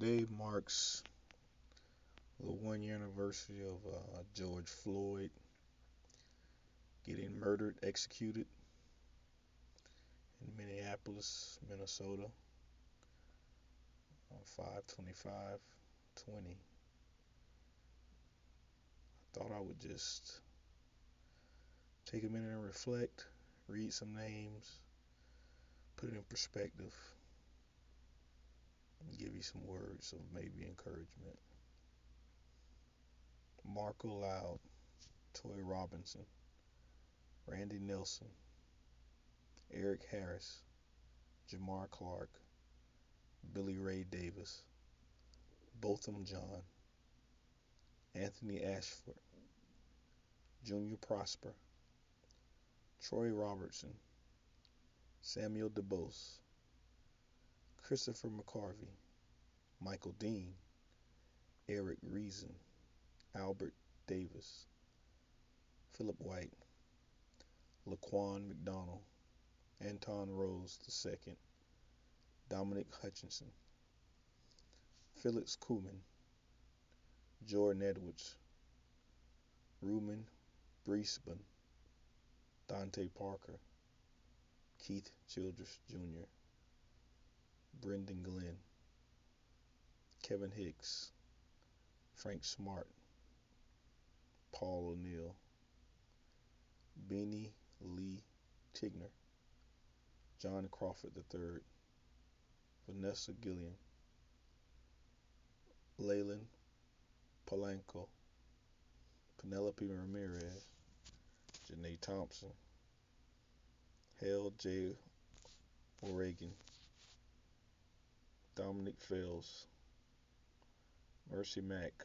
today marks the one year anniversary of uh, George Floyd getting murdered, executed in Minneapolis, Minnesota on 525 20. I thought I would just take a minute and reflect, read some names, put it in perspective, give you some words of maybe encouragement. Marco Loud, Tony Robinson, Randy Nelson, Eric Harris, Jamar Clark, Billy Ray Davis, Botham Jean, Anthony Ashford, Junior Prosper, Troy Robertson, Samuel DuBose, Christopher McCarvey, Michael Dean, Eric Reason, Albert Davis, Philip White, Laquan McDonald, Antwon Rose II, Dominic Hutchinson, Felix Kuhlman, Jordan Edwards, Ruben Brisbane, Dante Parker, Keith Childress Jr., Brendan Glenn, Kevin Hicks, Frank Smart, Paul O'Neal, Bennie Lee Tignor, John Crawford III, Vanessa Gilliam, Layleen Polanco, Penelope Ramirez, Janae Thompson, Hale J. Oregon, Dominique Fells, Merci Mack,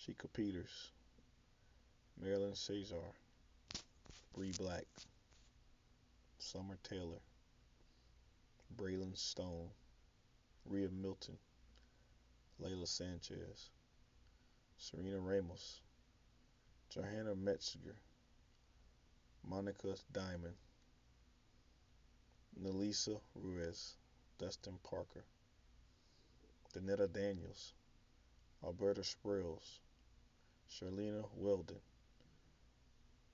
Shaki Peters, Marilyn Cazares, Bree Black, Summer Taylor, Brayla Stone, Riah Milton, Layla Sanchez, Serena Ramos, Johanna Metzger, Monica Diamond, Nelisa Ruiz, Dustin Parker, Danetta Daniels, Alberta Spruill, Charlena Weldon,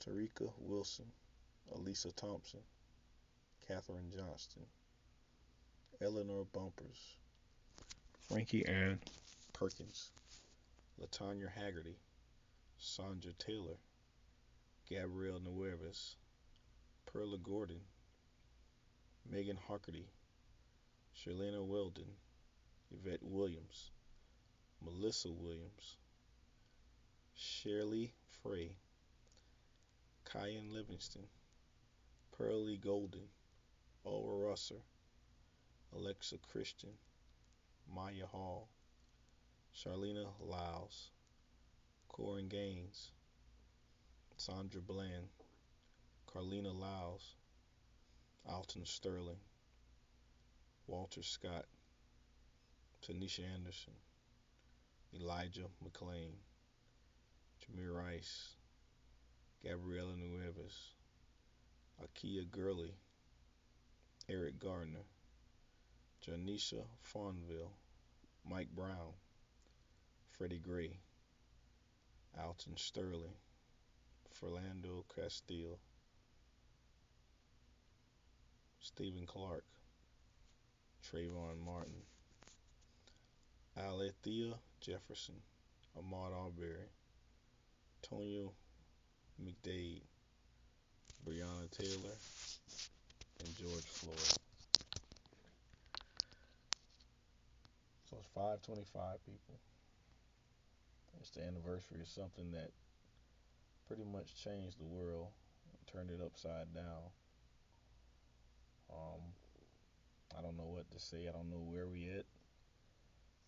Tarika Wilson, Elisa Thompson, Katherine Johnston, Eleanor Bumpurs, Frankie Ann Perkins, Latanya Haggerty, Sandra Taylor, Gabrielle Nueves, Perla Gordon, Megan Harkerty, Shalena Weldon, Yvette Williams, Melissa Williams, Shirley Frey, Kyam Livingston, Pearlie Golden, Ola Russer, Alexia Christian, Mya Hall, Charleena Lyles, Korryn Gaines, Sandra Bland, Carlina Lyles, Alton Sterling, Walter Scott, Tanisha Anderson, Elijah McLean, Jameer Rice, Gabriela Nueves, Akai Gurley, Eric Garner, Janisha Fonville, Mike Brown, Freddie Gray, Alton Sterling, Fernando Castile, Stephon Clark, Trayvon Martin, Alethea Jefferson, Ahmaud Arbery, Tonya McDade, Breonna Taylor, and George Floyd. So it's 525 people. It's the anniversary of something that pretty much changed the world, turned it upside down. Um, I don't know what to say. I don't know where we at.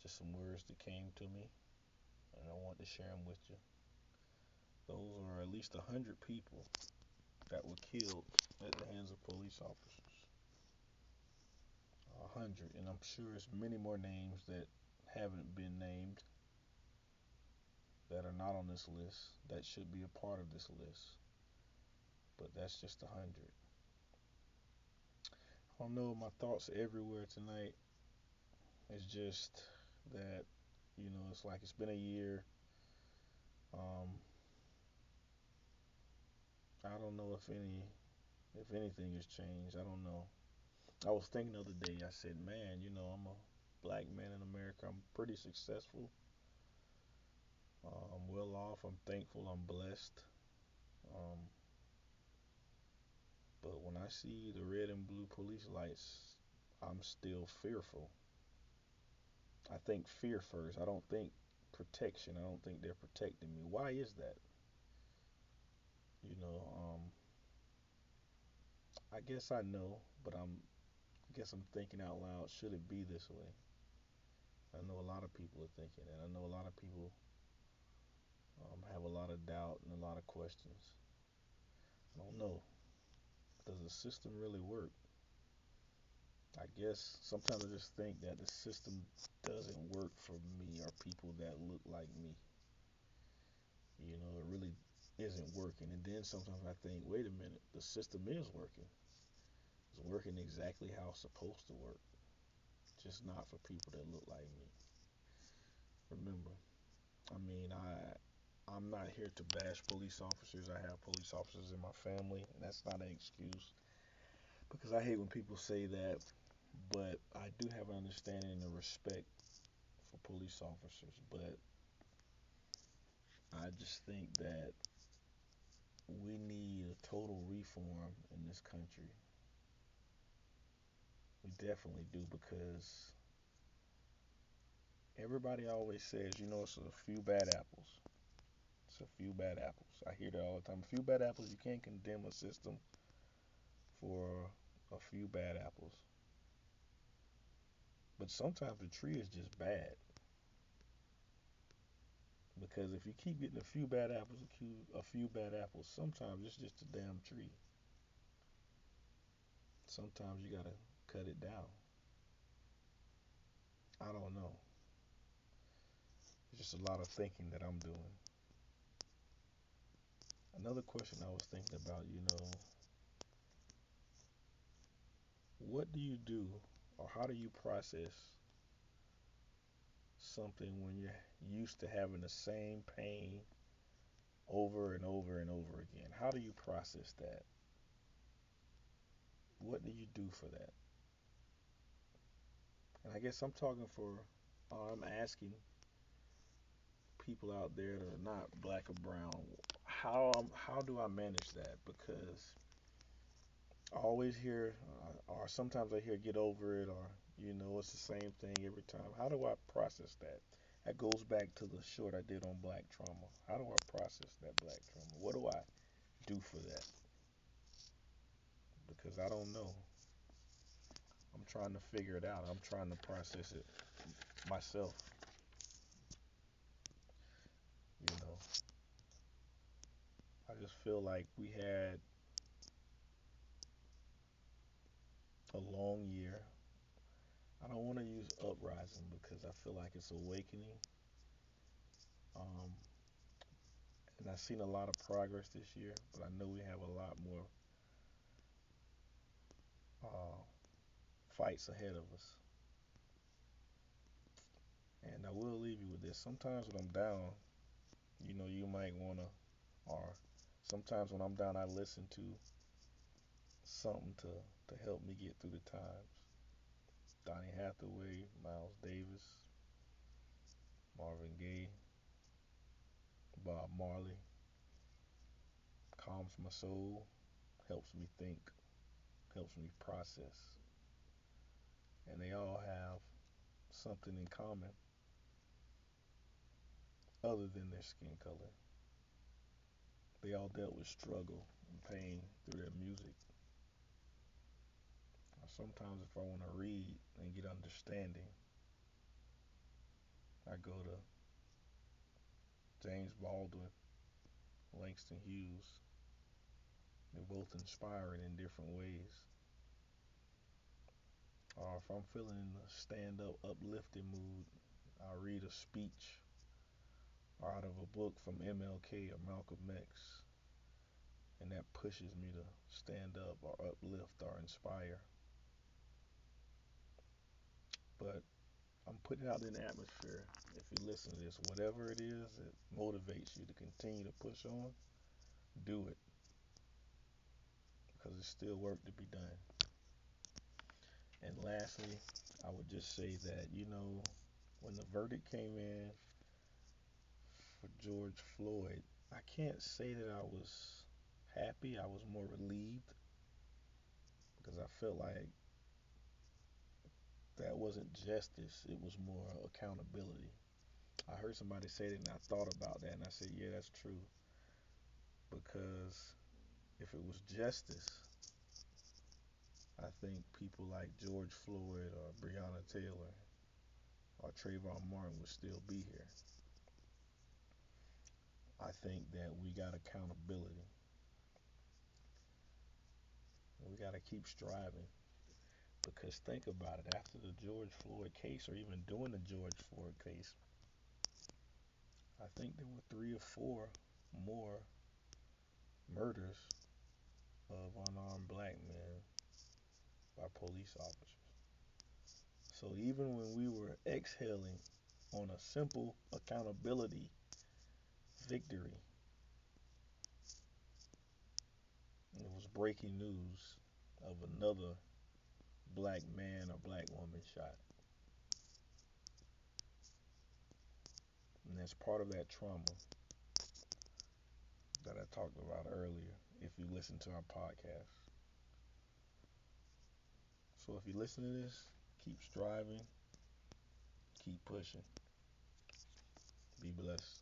Just some words that came to me, and I want to share them with you. Those are at least a hundred people that were killed at the hands of police officers. A hundred, and I'm sure there's many more names that haven't been named that are not on this list that should be a part of this list. But that's just a hundred. I don't know, my thoughts everywhere tonight. It's just that, you know, it's like it's been a year. Um, I don't know if any, if anything has changed. I don't know. I was thinking the other day. I said, man, you know, I'm a black man in America. I'm pretty successful. Uh, I'm well off. I'm thankful. I'm blessed. Um, but when I see the red and blue police lights, I'm still fearful. I think fear first. I don't think protection. I don't think they're protecting me. Why is that? You know, um, I guess I know, but I'm I guess I'm thinking out loud, should it be this way? I know a lot of people are thinking that. I know a lot of people um, have a lot of doubt and a lot of questions. I don't know. Does the system really work? I guess sometimes I just think that the system doesn't work for me or people that look like me. You know, it really isn't working. And then sometimes I think, wait a minute, the system is working. It's working exactly how it's supposed to work, just not for people that look like me. Remember, I mean, I I'm not here to bash police officers. I have police officers in my family, and that's not an excuse because I hate when people say that. But I do have an understanding and a respect for police officers. But I just think that we need a total reform in this country. We definitely do because everybody always says, you know, it's a few bad apples. A few bad apples. I hear that all the time. A few bad apples. You can't condemn a system for a few bad apples. But sometimes the tree is just bad. Because if you keep getting a few bad apples, a few bad apples, sometimes it's just a damn tree. Sometimes you gotta cut it down. I don't know. It's just a lot of thinking that I'm doing. Another question I was thinking about, you know, what do you do or how do you process something when you're used to having the same pain over and over and over again? How do you process that? What do you do for that? And I guess I'm talking for, I'm asking people out there that are not black or brown, how how do I manage that? Because I always hear, uh, or sometimes I hear, get over it, or you know, it's the same thing every time. How do I process that? That goes back to the short I did on black trauma. How do I process that black trauma? What do I do for that? Because I don't know. I'm trying to figure it out. I'm trying to process it myself. You know, I just feel like we had a long year. I don't want to use uprising because I feel like it's awakening. Um, and I've seen a lot of progress this year, but I know we have a lot more uh, fights ahead of us. And I will leave you with this. Sometimes when I'm down, you know, you might want to, or sometimes when I'm down, I listen to something to, to help me get through the times. Donny Hathaway, Miles Davis, Marvin Gaye, Bob Marley. Calms my soul, helps me think, helps me process. And they all have something in common other than their skin color. They all dealt with struggle and pain through their music. Sometimes, if I want to read and get understanding, I go to James Baldwin, Langston Hughes. They're both inspiring in different ways. Or if I'm feeling in the stand up, uplifting mood, I'll read a speech or out of a book from MLK or Malcolm X. And that pushes me to stand up or uplift or inspire. But I'm putting out in the atmosphere. If you listen to this, whatever it is that motivates you to continue to push on, do it. Because there's still work to be done. And lastly, I would just say that, you know, when the verdict came in for George Floyd, I can't say that I was happy. I was more relieved because I felt like that wasn't justice, it was more accountability. I heard somebody say that and I thought about that and I said, yeah, that's true. Because if it was justice, I think people like George Floyd or Breonna Taylor or Trayvon Martin would still be here. I think that we got accountability. We got to keep striving. Because think about it, after the George Floyd case, or even during the George Floyd case, I think there were three or four more murders of unarmed black men by police officers. So even when we were exhaling on a simple accountability victory, it was breaking news of another black man or black woman shot. And that's part of that trauma that I talked about earlier if you listen to our podcast. So if you listen to this, keep striving, keep pushing. Be blessed.